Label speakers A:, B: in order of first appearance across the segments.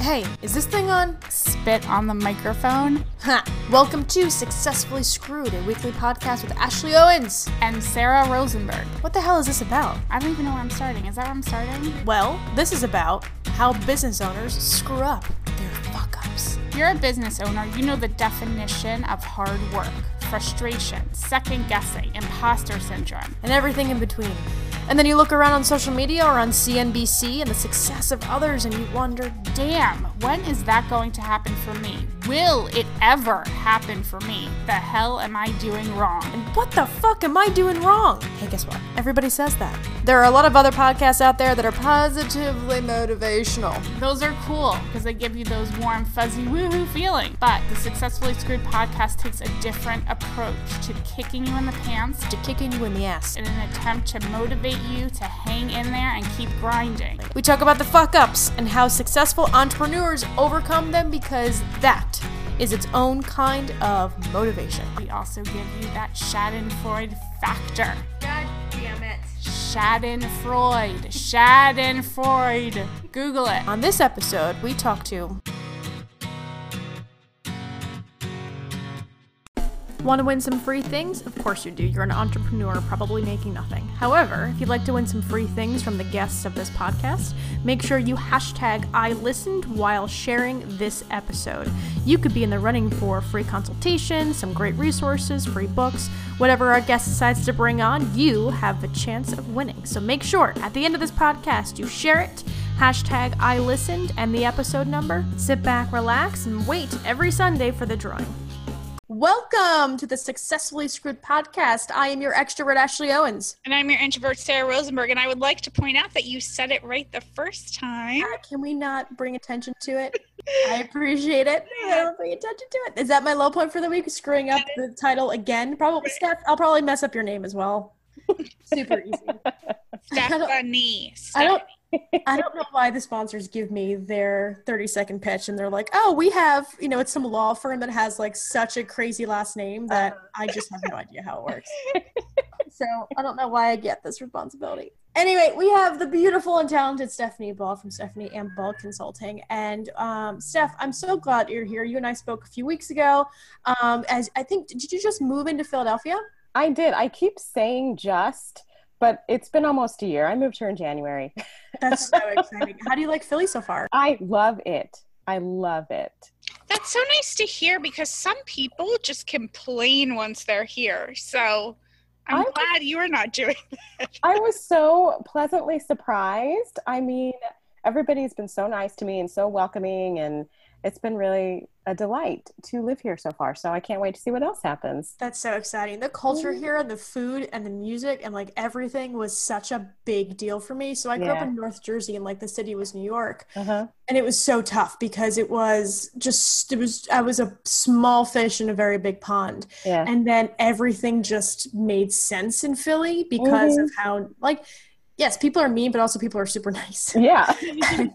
A: Hey, is this thing on?
B: Spit on the microphone.
A: Ha! Welcome to Successfully Screwed, a weekly podcast with Ashley Owens.
B: And Sarah Rosenberg.
A: What the hell is this about?
B: I don't even know where I'm starting. Is that where I'm starting?
A: Well, this is about how business owners screw up their fuck ups.
B: If you're a business owner, you know the definition of hard work, frustration, second guessing, imposter syndrome.
A: And everything in between. And then you look around on social media or on CNBC and the success of others and you wonder,
B: Damn, when is that going to happen for me? Will it ever happen for me? The hell am I doing wrong?
A: and what the fuck am I doing wrong? Hey, guess what? Everybody says that. There are a lot of other podcasts out there that are positively motivational.
B: Those are cool because they give you those warm, fuzzy, woohoo feeling. But the Successfully Screwed podcast takes a different approach to kicking you in the pants
A: To kicking you in the ass.
B: in an attempt to motivate you to hang in there and keep grinding.
A: We talk about the fuck ups and how successful entrepreneurs overcome them because that is its own kind of motivation.
B: We also give you that Schadenfreude factor.
A: God damn it.
B: Schadenfreude. Schadenfreude. Google it.
A: On this episode, we talk to. Want to win some free things? Of course you do. You're an entrepreneur, probably making nothing. However, if you'd like to win some free things from the guests of this podcast, make sure you hashtag I listened while sharing this episode. You could be in the running for free consultation, some great resources, free books, whatever our guest decides to bring on, you have the chance of winning. So make sure at the end of this podcast you share it hashtag I listened and the episode number. Sit back, relax, and wait every Sunday for the drawing. Welcome to the Successfully Screwed podcast. I am your extrovert, Ashley Owens.
C: And I'm your introvert, Sarah Rosenberg. And I would like to point out that you said it right the first time.
A: Uh, Can we not bring attention to it? I appreciate it. I don't bring attention to it. Is that my low point for the week? Screwing up the title again? Probably, Steph. I'll probably mess up your name as well. Super easy.
C: Stephanie.
A: I don't. I don't know why the sponsors give me their 30 second pitch and they're like, oh, we have, you know, it's some law firm that has like such a crazy last name that I just have no idea how it works. so I don't know why I get this responsibility. Anyway, we have the beautiful and talented Stephanie Ball from Stephanie Ann Ball Consulting. And um, Steph, I'm so glad you're here. You and I spoke a few weeks ago. Um, as I think, did you just move into Philadelphia?
D: I did. I keep saying just, but it's been almost a year. I moved here in January.
A: That's so exciting. How do you like Philly so far?
D: I love it. I love it.
C: That's so nice to hear because some people just complain once they're here. So I'm
D: I-
C: glad you are not doing that.
D: I was so pleasantly surprised. I mean, everybody's been so nice to me and so welcoming, and it's been really a delight to live here so far. So I can't wait to see what else happens.
A: That's so exciting. The culture here and the food and the music and like everything was such a big deal for me. So I grew up in North Jersey and like the city was New York.
D: Uh-huh.
A: And it was so tough because it was just it was I was a small fish in a very big pond.
D: Yeah.
A: And then everything just made sense in Philly because of how like yes, people are mean but also people are super nice.
D: Yeah.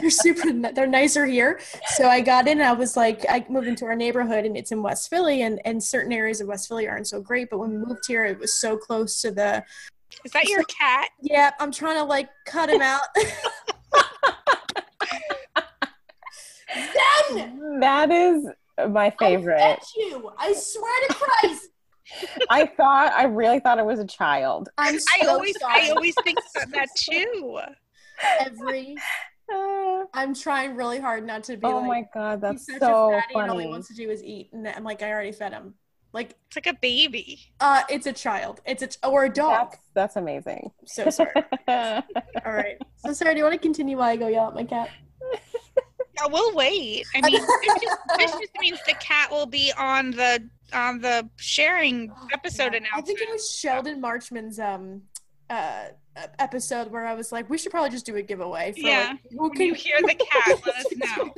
A: they're super they're nicer here so i got in and i was like i moved into our neighborhood and it's in west philly and and certain areas of west philly aren't so great but when we moved here it was so close to the
C: Is that your cat?
A: yeah i'm trying to like cut him out Zen!
D: that is my favorite.
A: I bet you i swear to christ
D: I thought, I really thought it was a child.
A: i'm so
C: I always
A: sorry
C: I always think that, that too.
A: every i'm trying really hard not to be
D: oh
A: like
D: my God, that's
A: he's such
D: so
A: a fatty and all he wants to do is eat and i'm like i already fed him like
C: It's like a baby.
A: uh it's a child it's a or a dog
D: That's, that's amazing.
A: so sorry All right. So, Sarah, do you want to continue while I go yell at my cat?
C: Yeah, we'll wait. I mean, this just, this just means the cat will be on the on the sharing episode
A: I
C: announcement.
A: I think it was Sheldon Marchman's um uh episode where I was like, we should probably just do a giveaway. For,
C: Yeah.
A: Like, who
C: When you hear the cat, let us know.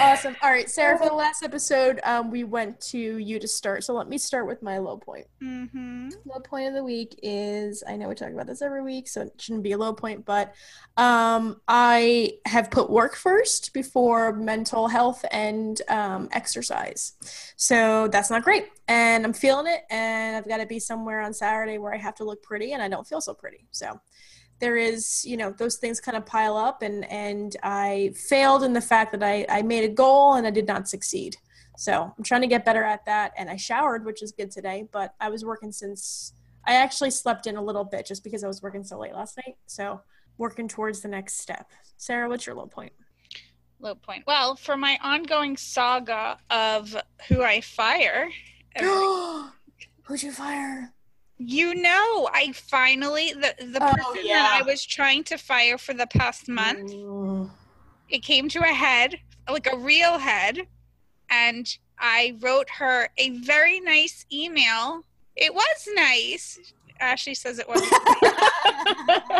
A: Awesome. All right, Sarah. For the last episode, um, we went to you to start. So let me start with my low point.
C: Mm-hmm.
A: low point of the week is I know we talk about this every week, so it shouldn't be a low point, but um, I have put work first before mental health and um, exercise. So that's not great. And I'm feeling it, and I've got to be somewhere on Saturday where I have to look pretty, and I don't feel so pretty. So there is you know those things kind of pile up and and i failed in the fact that i i made a goal and i did not succeed. So i'm trying to get better at that and i showered which is good today but i was working since i actually slept in a little bit just because i was working so late last night. So working towards the next step. Sarah what's your low point?
C: Low point. Well, for my ongoing saga of who I fire,
A: who'd you fire
C: you know, I finally the the
A: Oh,
C: person
A: yeah.
C: that I was trying to fire for the past month.
A: Ooh.
C: it came to a head, like a real head, and I wrote her a very nice email. It was nice. Ashley says it was.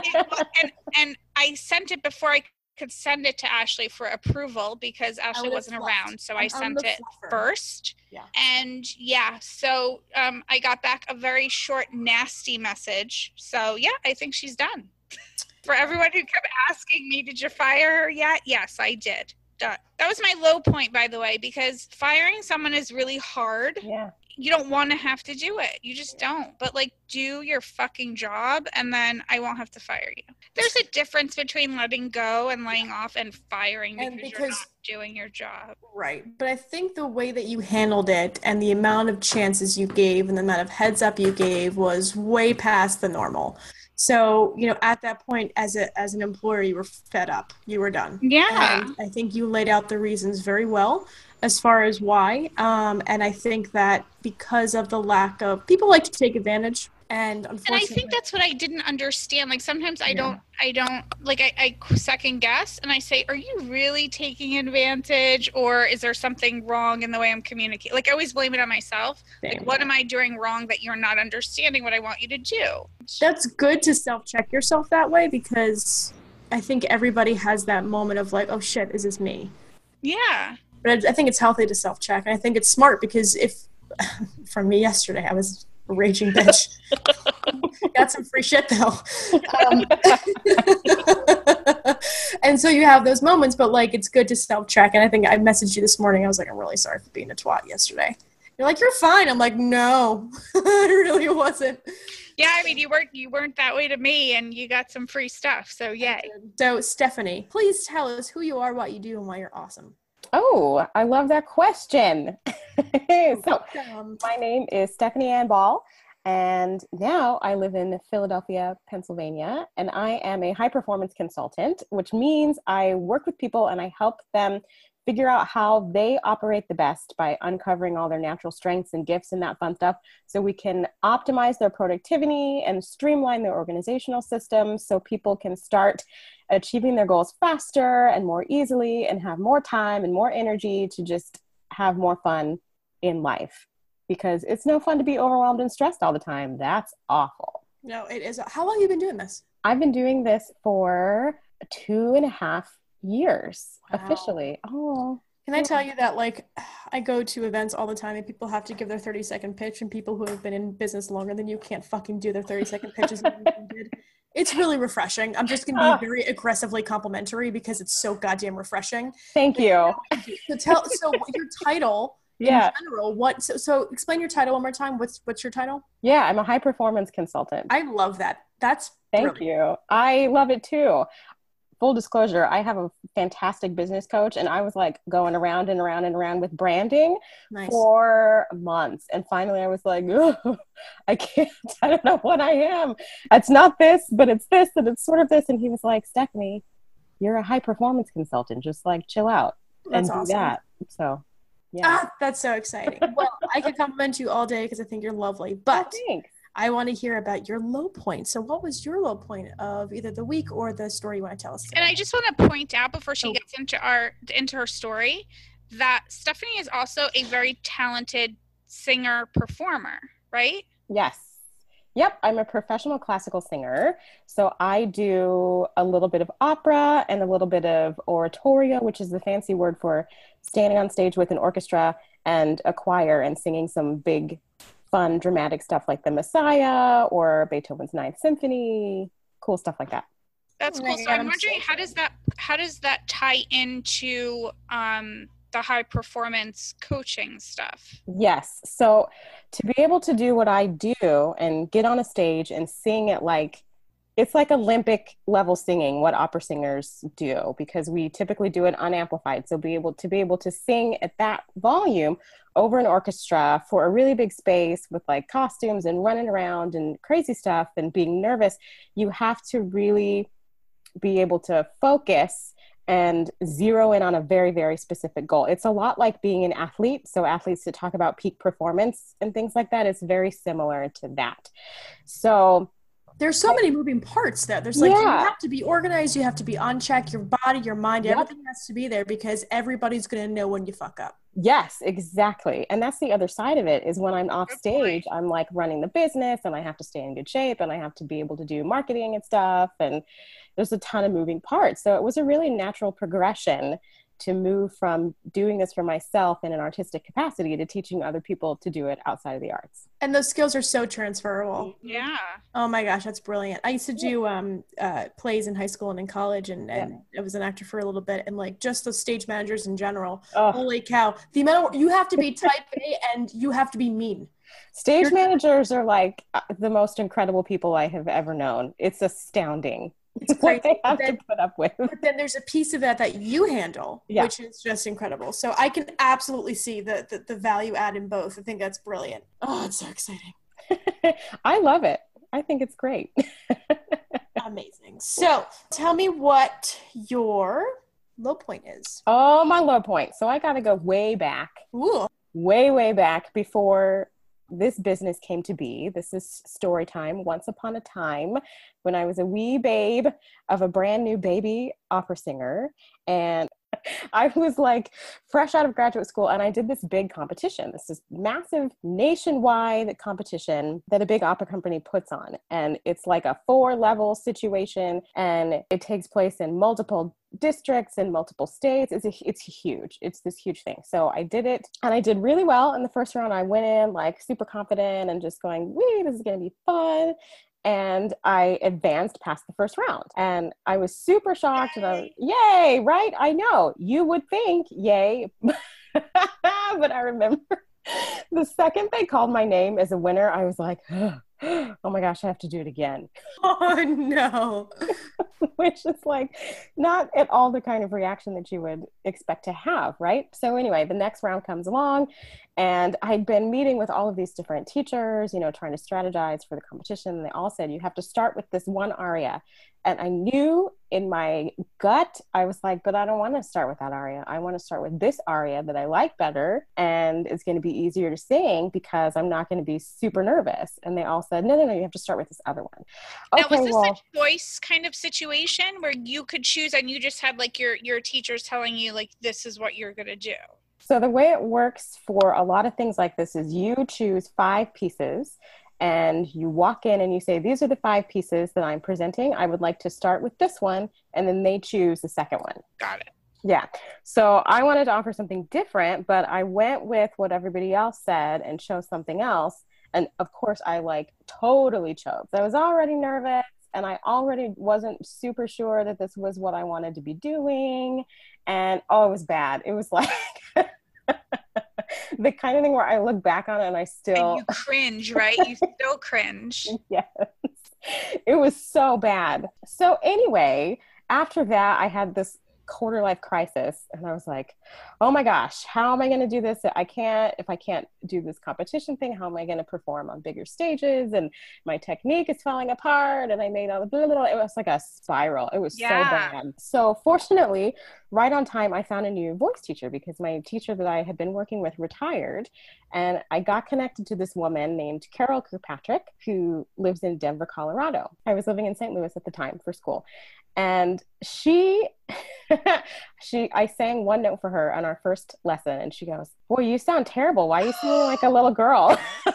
C: It wa- and and I sent it before I could send it to Ashley for approval because Ashley wasn't
A: fluffed.
C: around, so I
A: I'm- I'm
C: sent it
A: fluffer.
C: first.
A: Yeah.
C: And yeah, so um, I got back a very short, nasty message. So yeah, I think she's done. For everyone who kept asking me, did you fire her yet? Yes, I did. Done. That was my low point, by the way, because firing someone is really hard.
D: Yeah.
C: You don't want to have to do it. You just don't. But like, do your fucking job, and then I won't have to fire you. There's a difference between letting go and laying off and firing because,
A: And
C: you're
A: because-
C: not doing your job.
A: Right. But I think the way that you handled it and the amount of chances you gave and the amount of heads up you gave was way past the normal. So, you know, at that point as a as an employer you were fed up. You were done.
C: Yeah.
A: And I think you laid out the reasons very well as far as why. Um, and I think that because of the lack of people like to take advantage and
C: and I think that's what I didn't understand. Like sometimes I
A: Yeah.
C: don't, I don't like I, I second guess and I say, "Are you really taking advantage, or is there something wrong in the way I'm communicating?" Like I always blame it on myself. Like, what am I doing wrong that you're not understanding what I want you to do?
A: that's good to self check yourself that way because I think everybody has that moment of like, oh shit, is this me?
C: Yeah,
A: But I, I think it's healthy to self check. And I think it's smart because if, from me yesterday, I was a raging bitch. Got some free shit though. Um, and so you have those moments, but like it's good to self check. And I think I messaged you this morning. I was like, I'm really sorry for being a twat yesterday. You're like, you're fine. I'm like, no, I really wasn't.
C: yeah. I mean, you weren't you weren't that way to me, and you got some free stuff. So yay.
A: So, Stephanie, please tell us who you are, what you do, and why you're awesome.
D: Oh, I love that question. so, my name is Stephanie Ann Ball, and now I live in Philadelphia, Pennsylvania, and I am a high performance consultant, which means I work with people and I help them figure out how they operate the best by uncovering all their natural strengths and gifts and that fun stuff so we can optimize their productivity and streamline their organizational systems so people can start achieving their goals faster and more easily and have more time and more energy to just have more fun in life because it's no fun to be overwhelmed and stressed all the time. That's awful.
A: no, it is. How long have you been doing this?
D: I've been doing this for two and a half years
A: Wow.
D: officially. Oh,
A: Can I tell you that, like, I go to events all the time and people have to give their 30 second pitch, and people who have been in business longer than you can't fucking do their 30 second pitches. like you did. It's really refreshing. I'm just going to be ah. very aggressively complimentary because it's so goddamn refreshing.
D: thank you.
A: So tell, so your title
D: Yeah.
A: in general, what, so, so explain your title one more time. What's, what's your title?
D: Yeah, I'm a high performance consultant.
A: I love that. That's
D: Thank
A: brilliant.
D: you. I love it too. Full disclosure, I have a fantastic business coach, and I was like going around and around and around with branding
A: Nice.
D: for months. And finally, I was like, "Ugh, I can't, I don't know what I am. It's not this, but it's this, and it's sort of this. And he was like, Stephanie, you're a high performance consultant. Just like chill out and
A: That's
D: do that. So, yeah.
A: Ah, that's so exciting. Well, I could compliment you all day because I think you're lovely, but
D: Thanks.
A: I want to hear about your low point. So, what was your low point of either the week or the story you want to tell us?
C: And? I just want to point out before she
A: Oh.
C: gets into our into her story that Stephanie is also a very talented singer performer, right?
D: Yes. Yep, I'm a professional classical singer. So I do a little bit of opera and a little bit of oratorio, which is the fancy word for standing on stage with an orchestra and a choir and singing some big, fun, dramatic stuff like The Messiah or Beethoven's Ninth Symphony, cool stuff like that.
C: That's cool. So I'm
A: I'm
C: wondering how does that how does that tie into um, the high performance coaching stuff?
D: Yes. So to be able to do what I do and get on a stage and sing at like it's like Olympic level singing what opera singers do because we typically do it unamplified. So be able to be able to sing at that volume over an orchestra for a really big space with like costumes and running around and crazy stuff and being nervous, you have to really be able to focus and zero in on a very very specific goal. It's a lot like being an athlete. So athletes to talk about peak performance and things like that it's very similar to that. So
A: there's so many moving parts that there's like you have to be organized you have to be on check your body your mind
D: Yep.
A: everything has to be there because everybody's going to know when you fuck up
D: Yes, exactly. And that's the other side of it is when I'm off stage. I'm like running the business and I have to stay in good shape and I have to be able to do marketing and stuff. And there's a ton of moving parts. So it was a really natural progression to move from doing this for myself in an artistic capacity to teaching other people to do it outside of the arts.
A: and those skills are so transferable.
C: Yeah.
A: oh my gosh that's brilliant. I used to do um, uh, plays in high school and in college and, and i was an actor for a little bit and like just the stage managers in general.
D: Oh,
A: holy cow. The amount of you have to be type a and you have to be mean.
D: Stage
A: You're-
D: managers are like uh, the most incredible people I have ever known. It's astounding
A: it's
D: what they have
A: then-
D: to put up with.
A: but then there's a piece of that that you handle
D: Yeah.
A: which is just incredible so i can absolutely see the, the the value add in both i think that's brilliant oh it's so exciting
D: I love it. I think it's great.
A: amazing so tell me what your low point is
D: Oh, my low point. So I got to go way back,
A: Ooh.
D: way, way back before this business came to be. This is story time. Once upon a time, when I was a wee babe of a brand new baby opera singer, and I was like fresh out of graduate school, and I did this big competition. This is massive nationwide competition that a big opera company puts on, and it's like a four level situation, and it takes place in multiple districts in multiple states. It's a, it's huge. It's this huge thing. So I did it, and I did really well in the first round. I went in like super confident and just going, "Wee, this is going to be fun." And I advanced past the first round. And I was super shocked. And I was, yay, right? I know. You would think, yay. but I remember the second they called my name as a winner, I was like, oh my gosh, I have to do it again.
A: oh no
D: Which is like not at all the kind of reaction that you would expect to have, right? So, anyway, the next round comes along, and I'd been meeting with all of these different teachers, you know, trying to strategize for the competition. And they all said, you have to start with this one aria. And I knew in my gut, I was like, but I don't want to start with that aria. I want to start with this aria that I like better and it's going to be easier to sing because I'm not going to be super nervous. And they all said, no, no, no, you have to start with this other one.
C: now, was this
D: well,
C: a choice kind of situation where you could choose and you just had like your your teachers telling you like this is what you're gonna do?
D: So the way it works for a lot of things like this is you choose five pieces and you walk in and you say these are the five pieces that I'm presenting. I would like to start with this one and then they choose the second one.
C: Got it.
D: Yeah. So I wanted to offer something different, but I went with what everybody else said and chose something else. And of course, I like totally choked. I was already nervous and I already wasn't super sure that this was what I wanted to be doing. And oh, it was bad. It was like the kind of thing where I look back on it and I still.
C: And you cringe, right? You still cringe.
D: yes. It was so bad. So, anyway, after that, I had this quarter life crisis and I was like, oh my gosh, how am I going to do this? I can't, if I can't do this competition thing, how am I going to perform on bigger stages? And my technique is falling apart. And I made all the blah, blah, blah. It was like a spiral. It was
C: Yeah.
D: so bad. So, fortunately, right on time, I found a new voice teacher because my teacher that I had been working with retired. And I got connected to this woman named Carol Kirkpatrick, who lives in Denver, Colorado. I was living in St. Louis at the time for school. And she, she, I sang one note for her on our first lesson, and she goes, "Boy, you sound terrible. Why are you singing like a little girl?"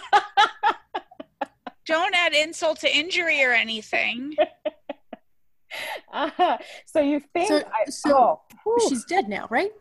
C: Don't add insult to injury or anything.
D: Uh, so you think?
A: So-
D: I,
A: so
D: oh,
A: she's dead now right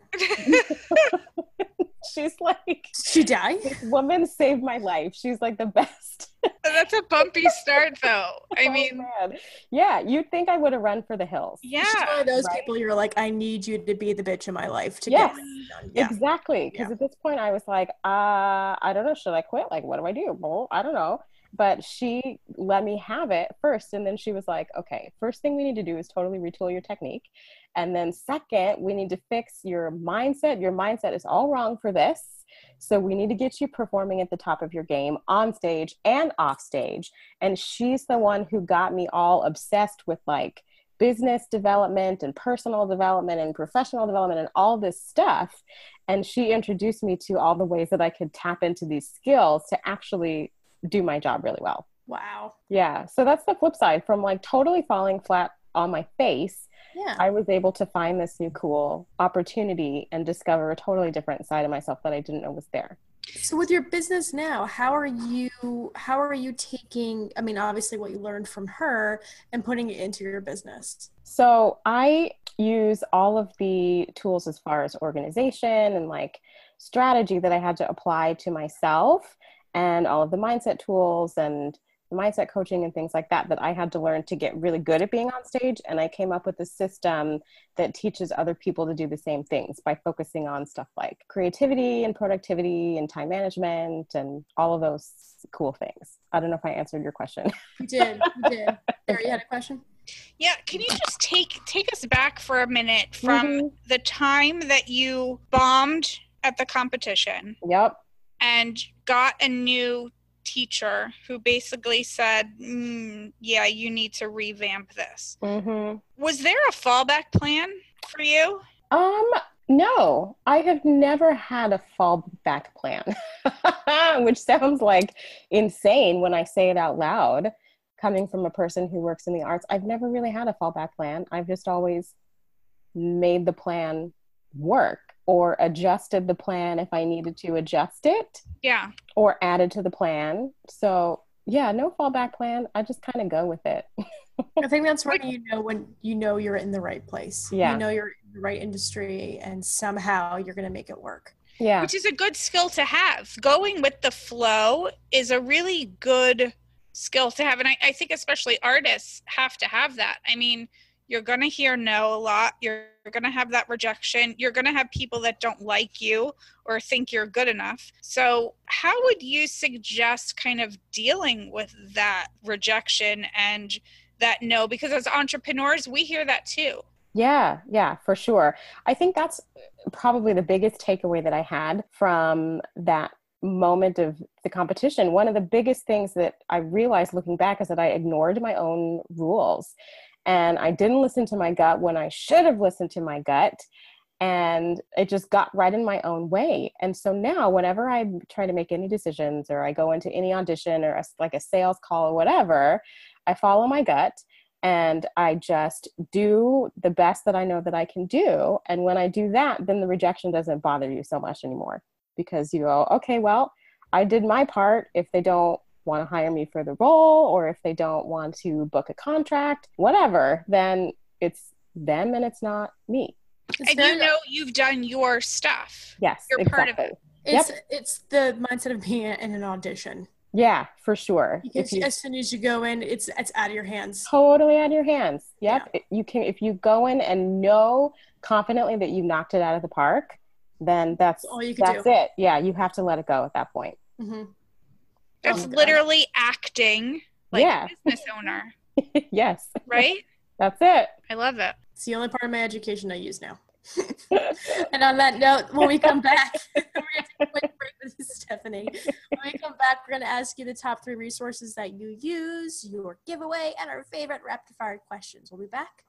D: she's like,
A: she died
D: this woman saved my life. She's like the best.
C: That's a bumpy start, though. I
D: Oh,
C: mean,
D: man. yeah, you'd think I would have run for the hills.
C: yeah.
A: She's one of those
D: Right.
A: people you're like, I need you to be the bitch in my life to
D: Yes.
A: get done. Yeah.
D: Exactly. Because
A: Yeah.
D: at this point, I was like, uh, I don't know. Should I quit? Like, what do I do? Well, I don't know. But she let me have it first. And then she was like, okay, first thing we need to do is totally retool your technique. And then, second, we need to fix your mindset. Your mindset is all wrong for this. So, we need to get you performing at the top of your game on stage and off stage. And she's the one who got me all obsessed with like, business development and personal development and professional development and all this stuff. And she introduced me to all the ways that I could tap into these skills to actually do my job really well.
A: Wow.
D: Yeah. So that's the flip side from like totally falling flat on my face.
A: Yeah.
D: I was able to find this new cool opportunity and discover a totally different side of myself that I didn't know was there.
A: So with your business now, how are you how are you taking I mean obviously what you learned from her and putting it into your business?
D: So I use all of the tools as far as organization and like strategy that I had to apply to myself and all of the mindset tools and the mindset coaching and things like that that I had to learn to get really good at being on stage. And I came up with a system that teaches other people to do the same things by focusing on stuff like creativity and productivity and time management and all of those cool things. I don't know if I answered your question.
A: You did. You did. There, you had a question?
C: Yeah, can you just take take us back for a minute from
D: Mhm.
C: the time that you bombed at the competition
D: Yep.
C: And got a new teacher who basically said, mm, "Yeah, you need to revamp this."
D: hmm
C: Was there a fallback plan for you?
D: Um, no, I have never had a fallback plan, which sounds like insane when I say it out loud. Coming from a person who works in the arts, I've never really had a fallback plan. I've just always made the plan work or adjusted the plan if I needed to adjust it
C: Yeah.
D: or added to the plan. So, yeah, no fallback plan. I just kind of go with it.
A: I think that's when you know when you know you're in the right place.
D: Yeah.
A: You know you're in the right industry and somehow you're gonna make it work.
D: Yeah.
C: which is a good skill to have. Going with the flow is a really good skill to have. And I, I think especially artists have to have that. I mean, you're going to hear no a lot. You're going to have that rejection. You're going to have people that don't like you or think you're good enough. So, how would you suggest kind of dealing with that rejection and that no? Because as entrepreneurs, we hear that too.
D: Yeah, yeah, for sure. I think that's probably the biggest takeaway that I had from that moment of the competition. One of the biggest things that I realized looking back is that I ignored my own rules and I didn't listen to my gut when I should have listened to my gut. And it just got right in my own way. And so now, whenever I try to make any decisions or I go into any audition or a, like a sales call or whatever, I follow my gut and I just do the best that I know that I can do. And when I do that, then the rejection doesn't bother you so much anymore because you go, okay, well, I did my part. If they don't want to hire me for the role or if they don't want to book a contract, whatever, then it's them and it's not me.
A: It's
C: and
A: very-
C: you know you've done your stuff.
D: Yes,
C: You're
D: exactly.
C: part of it.
A: it's it's the mindset of being in an audition.
D: Yeah, for sure.
A: Because
D: you
A: as soon as you go in, it's it's out of your hands.
D: totally out of your hands. Yep. It- You can if you go in and know confidently that you knocked it out of the park, then that's
A: all you can
D: that's
A: do.
D: it. Yeah, you have to let it go at that point.
A: hmm
C: That's
A: Oh, God.
C: literally acting like
D: Yeah.
C: a business owner,
D: yes,
C: right?
D: that's it.
C: I love it.
A: It's the only part of my education I use now. and on that note, when we come back, we're going to take a quick break with Stephanie. When we come back, we're going to ask you the top three resources that you use, your giveaway, and our favorite rapid fire questions. We'll be back.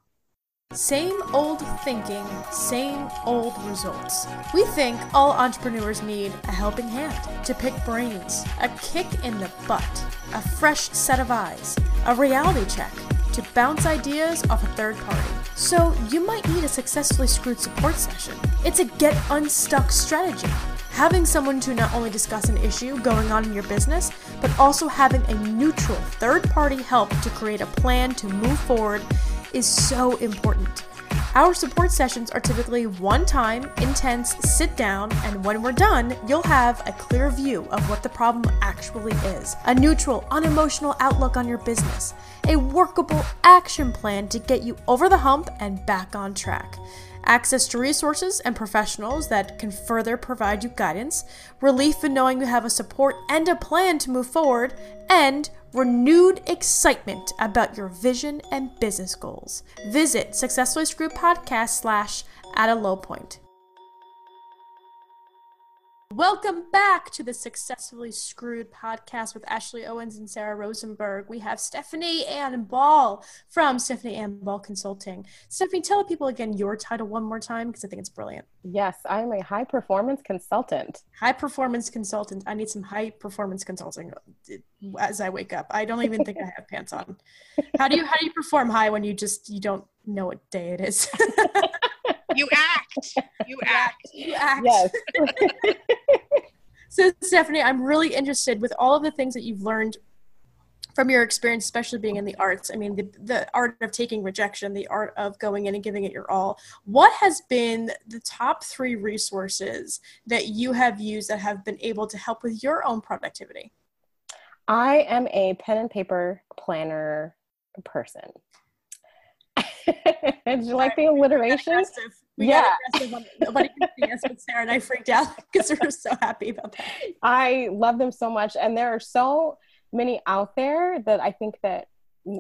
A: Same old thinking, same old results. We think all entrepreneurs need a helping hand to pick brains, a kick in the butt, a fresh set of eyes, a reality check to bounce ideas off a third party. So you might need a successfully screwed support session. It's a get unstuck strategy. Having someone to not only discuss an issue going on in your business, but also having a neutral third party help to create a plan to move forward is so important. Our support sessions are typically one time, intense, sit down, and when we're done, you'll have a clear view of what the problem actually is, a neutral, unemotional outlook on your business, a workable action plan to get you over the hump and back on track. Access to resources and professionals that can further provide you guidance, relief in knowing you have a support and a plan to move forward, and renewed excitement about your vision and business goals. Visit Successfully Screwed Podcast slash at a low point. Welcome back to the Successfully Screwed podcast with Ashley Owens and Sarah Rosenberg. We have Stephanie Ann Ball from Stephanie Ann Ball Consulting. Stephanie, tell people again your title one more time because I think it's brilliant.
D: Yes, I'm a high performance consultant.
A: High performance consultant. I need some high performance consulting uh, as I wake up. I don't even think I have pants on. How do you how do you perform high when you just you don't know what day it is?
C: You act. You act.
A: You act.
D: Yes.
A: So, Stephanie, I'm really interested with all of the things that you've learned from your experience, especially being in the arts. I mean, the, the art of taking rejection, the art of going in and giving it your all. What has been the top three resources that you have used that have been able to help with your own productivity?
D: I am a pen and paper planner person. Did you like the alliteration?
A: We
D: Yeah.
A: got aggressive on- Nobody can see us, but Sarah and I freaked out because we were so happy about that.
D: I love them so much, and there are so many out there that I think that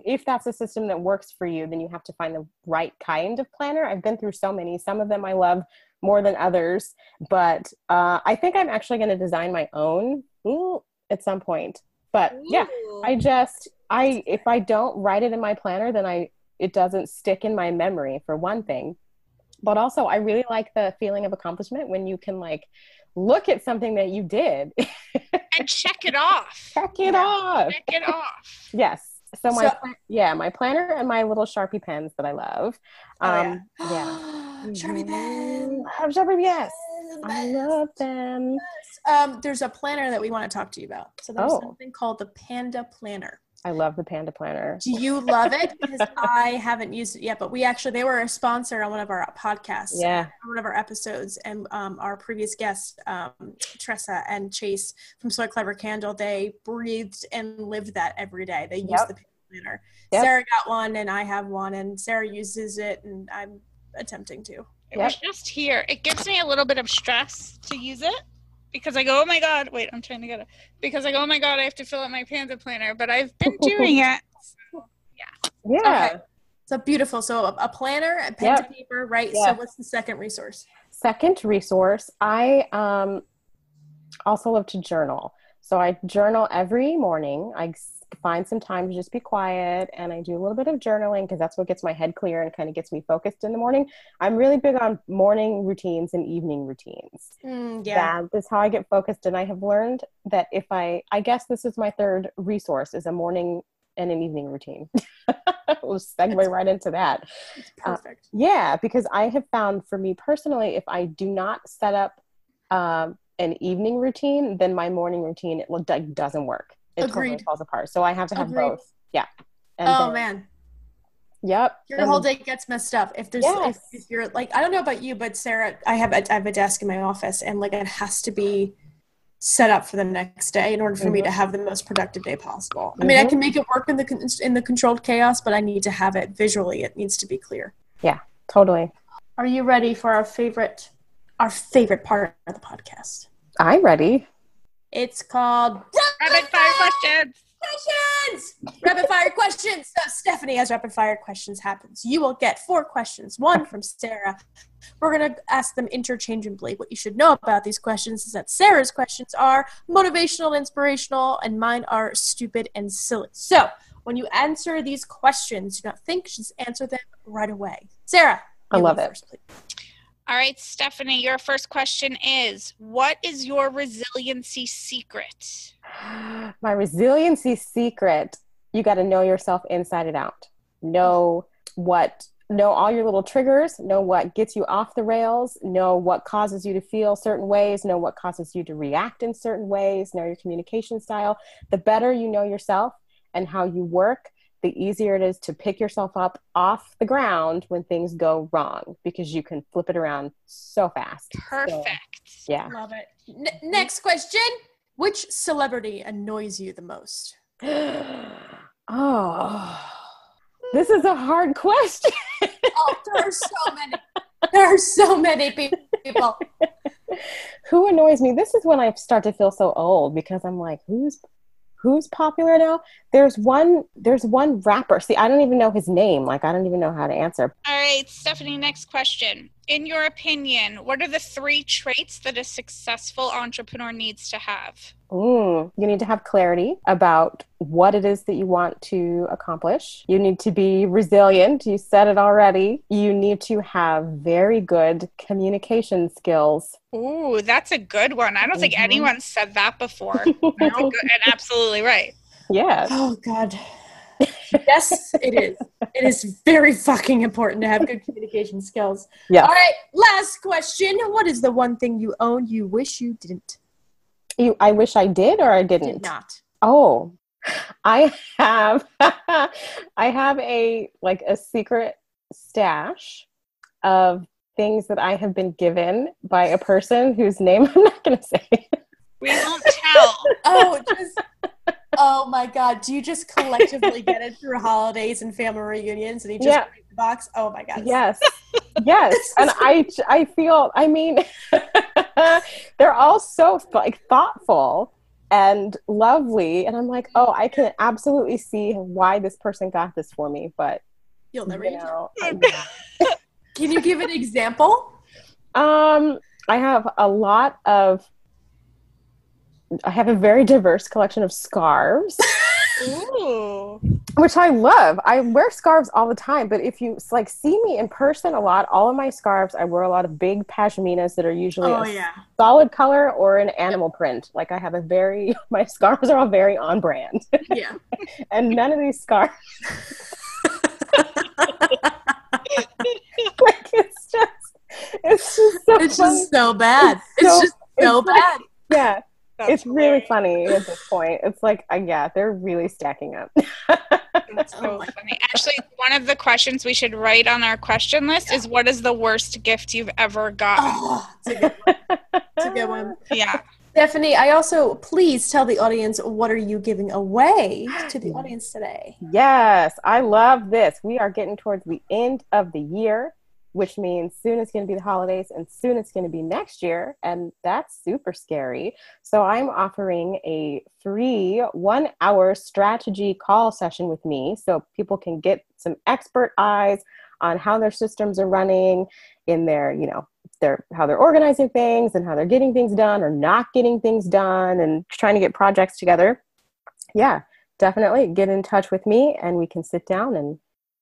D: if that's a system that works for you, then you have to find the right kind of planner. I've been through so many. Some of them I love more than others, but uh, I think I'm actually going to design my own ooh, at some point. But yeah, I just I if I don't write it in my planner, then I it doesn't stick in my memory for one thing. But also I really like the feeling of accomplishment when you can like look at something that you did,
C: and check it off.
D: check it
A: Yeah.
D: off.
C: Check it off.
D: Yes. So my
A: So-
D: yeah, my planner and my little Sharpie pens that I love.
A: Oh,
D: Um yeah.
A: Sharpie pen.
D: Mhm. Love Sharpie yes. I love them.
A: Um, there's a planner that we want to talk to you about. So there's
D: Oh.
A: something called the Panda Planner.
D: I love the Panda Planner.
A: Do you love it? Because I haven't used it yet, but we actually they were a sponsor on one of our podcasts.
D: Yeah.
A: on one of our episodes, and um, our previous guests, um, Tressa and Chase from Soy Clever Candle, they breathed and lived that every day. They use
D: Yep.
A: the Panda Planner.
D: Yep.
A: Sarah got one, and I have one, and Sarah uses it, and I'm attempting to.
C: It was just here. It gives me a little bit of stress to use it because I go, oh my god, wait, I'm trying to get it. Because I go, oh my god, I have to fill out my Panda planner, but I've been doing it.
D: Yeah. Yeah.
A: Okay. So beautiful. So a, a planner, a pen
D: Yep.
A: to paper, right?
D: Yeah.
A: So what's the second resource?
D: Second resource, I um, also love to journal. So I journal every morning. I s- find some time to just be quiet and I do a little bit of journaling because that's what gets my head clear and kind of gets me focused in the morning. I'm really big on morning routines and evening routines.
A: Mm, yeah.
D: That is how I get focused. And I have learned that if I, I guess this is my third resource is a morning and an evening routine. we'll segue right into that. uh,
A: Perfect.
D: Yeah, because I have found for me personally, if I do not set up um, an evening routine, then my morning routine it like, doesn't work. It totally
A: Agreed.
D: falls apart. So I have to have
A: Agreed.
D: both. Yeah. And
A: oh
D: then-
A: man,
D: Yep.
A: your
D: and-
A: whole day gets messed up if there's
D: Yes.
A: if, if you're like I don't know about you, but Sarah, I have a, I have a desk in my office, and like it has to be set up for the next day in order for me
D: Mhm.
A: to have the most productive day possible. I mean, I
D: Mhm.
A: can make it work in the in the controlled chaos, but I need to have it visually. It needs to be clear.
D: Yeah, totally.
A: Are you ready for our favorite our favorite part of the podcast?
D: I'm ready.
A: It's called
C: Rapid fire questions.
A: questions. Rapid fire questions. So Stephanie, as rapid fire questions happens, you will get four questions. One from Sarah. We're gonna ask them interchangeably. What you should know about these questions is that Sarah's questions are motivational, and inspirational, and mine are stupid and silly. So when you answer these questions, do not think, just answer them right away. Sarah,
D: I love it.
A: first, please.
C: All right, Stephanie, your first question is What is your resiliency secret?
D: My resiliency secret you got to know yourself inside and out. Know what, know all your little triggers, know what gets you off the rails, know what causes you to feel certain ways, know what causes you to react in certain ways, know your communication style. The better you know yourself and how you work, the easier it is to pick yourself up off the ground when things go wrong because you can flip it around so fast. So,
C: Perfect.
D: yeah.
A: Love it. N- mm-hmm. next question. Which celebrity annoys you the most?
D: oh, this is a hard question.
A: Oh, there are so many. There are so many people.
D: Who annoys me? This is when I start to feel so old because I'm like, who's who's popular now? There's one. There's one rapper. See, I don't even know his name. Like, I don't even know how to answer.
C: All right, Stephanie, next question. In your opinion, what are the three traits that a successful entrepreneur needs to have?
D: Mm, you need to have clarity about what it is that you want to accomplish. You need to be resilient. You said it already. You need to have very good communication skills.
C: Ooh, that's a good one. I don't think
D: Mhm.
C: anyone said that before. That's a good, and absolutely right.
D: Yes.
A: Oh God. Yes, it is. It is very fucking important to have good communication skills.
D: Yeah.
A: All right, last question. What is the one thing you own you wish you didn't?
D: You, I wish I did or I didn't.
A: Did not.
D: Oh, I have I have a like a secret stash of things that I have been given by a person whose name I'm not going to say.
C: We won't tell.
A: Oh, just oh my God! Do you just collectively get it through holidays and family reunions, and you just
D: Yeah.
A: break the box? Oh my God!
D: Yes. Yes. And I I feel I mean they're all so like thoughtful and lovely and I'm like, "Oh, I can absolutely see why this person got this for me." But
A: You'll never.
D: you know,
A: Can you give an example?
D: Um, I have a lot of. I have a very diverse collection of scarves,
C: Ooh.
D: which I love. I wear scarves all the time, but if you like see me in person a lot, all of my scarves, I wear a lot of big pashminas that are usually
A: Oh
D: a
A: yeah.
D: solid color or an animal print. Like I have a very my scarves are all very on brand,
A: Yeah.
D: and none of these scarves. like it's just, it's just so
A: It's
D: funny.
A: just so bad. It's
D: so-
A: just so
D: it's like-
A: bad.
D: yeah.
C: That's
D: it's really funny at this point. It's like, uh, yeah, they're really stacking up.
C: That's
A: Oh
C: so funny. Actually, one of the questions we should write on our question list is what is the worst gift you've ever gotten?
A: Oh, it's a good one. It's a good one.
C: Yeah.
A: Stephanie, I also please tell the audience what are you giving away to the audience today?
D: yes, I love this. We are getting towards the end of the year, which means soon it's going to be the holidays and soon it's going to be next year. And that's super scary. So I'm offering a free one hour strategy call session with me so people can get some expert eyes on how their systems are running in their, you know, their how they're organizing things and how they're getting things done or not getting things done and trying to get projects together. Yeah, definitely get in touch with me and we can sit down and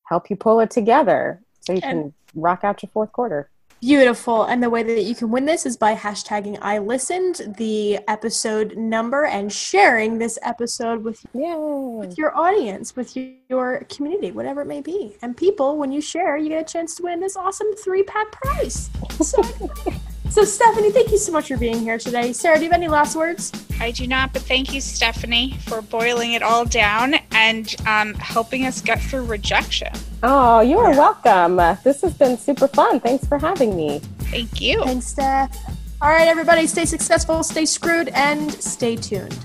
D: help you pull it together so you can rock out your fourth quarter.
A: Beautiful. And the way that you can win this is by hashtagging I listened, the episode number, and sharing this episode with
D: Yay.
A: with your audience, with your, your community, whatever it may be. And people, when you share, you get a chance to win this awesome three pack prize. So, so Stephanie, thank you so much for being here today. Sarah, do you have any last words?
C: I do not, but thank you, Stephanie, for boiling it all down and um, helping us get through rejection.
D: Oh, you are welcome. This has been super fun. Thanks for having me.
C: Thank you.
A: Thanks, Steph. All right, everybody, stay successful, stay screwed, and stay tuned.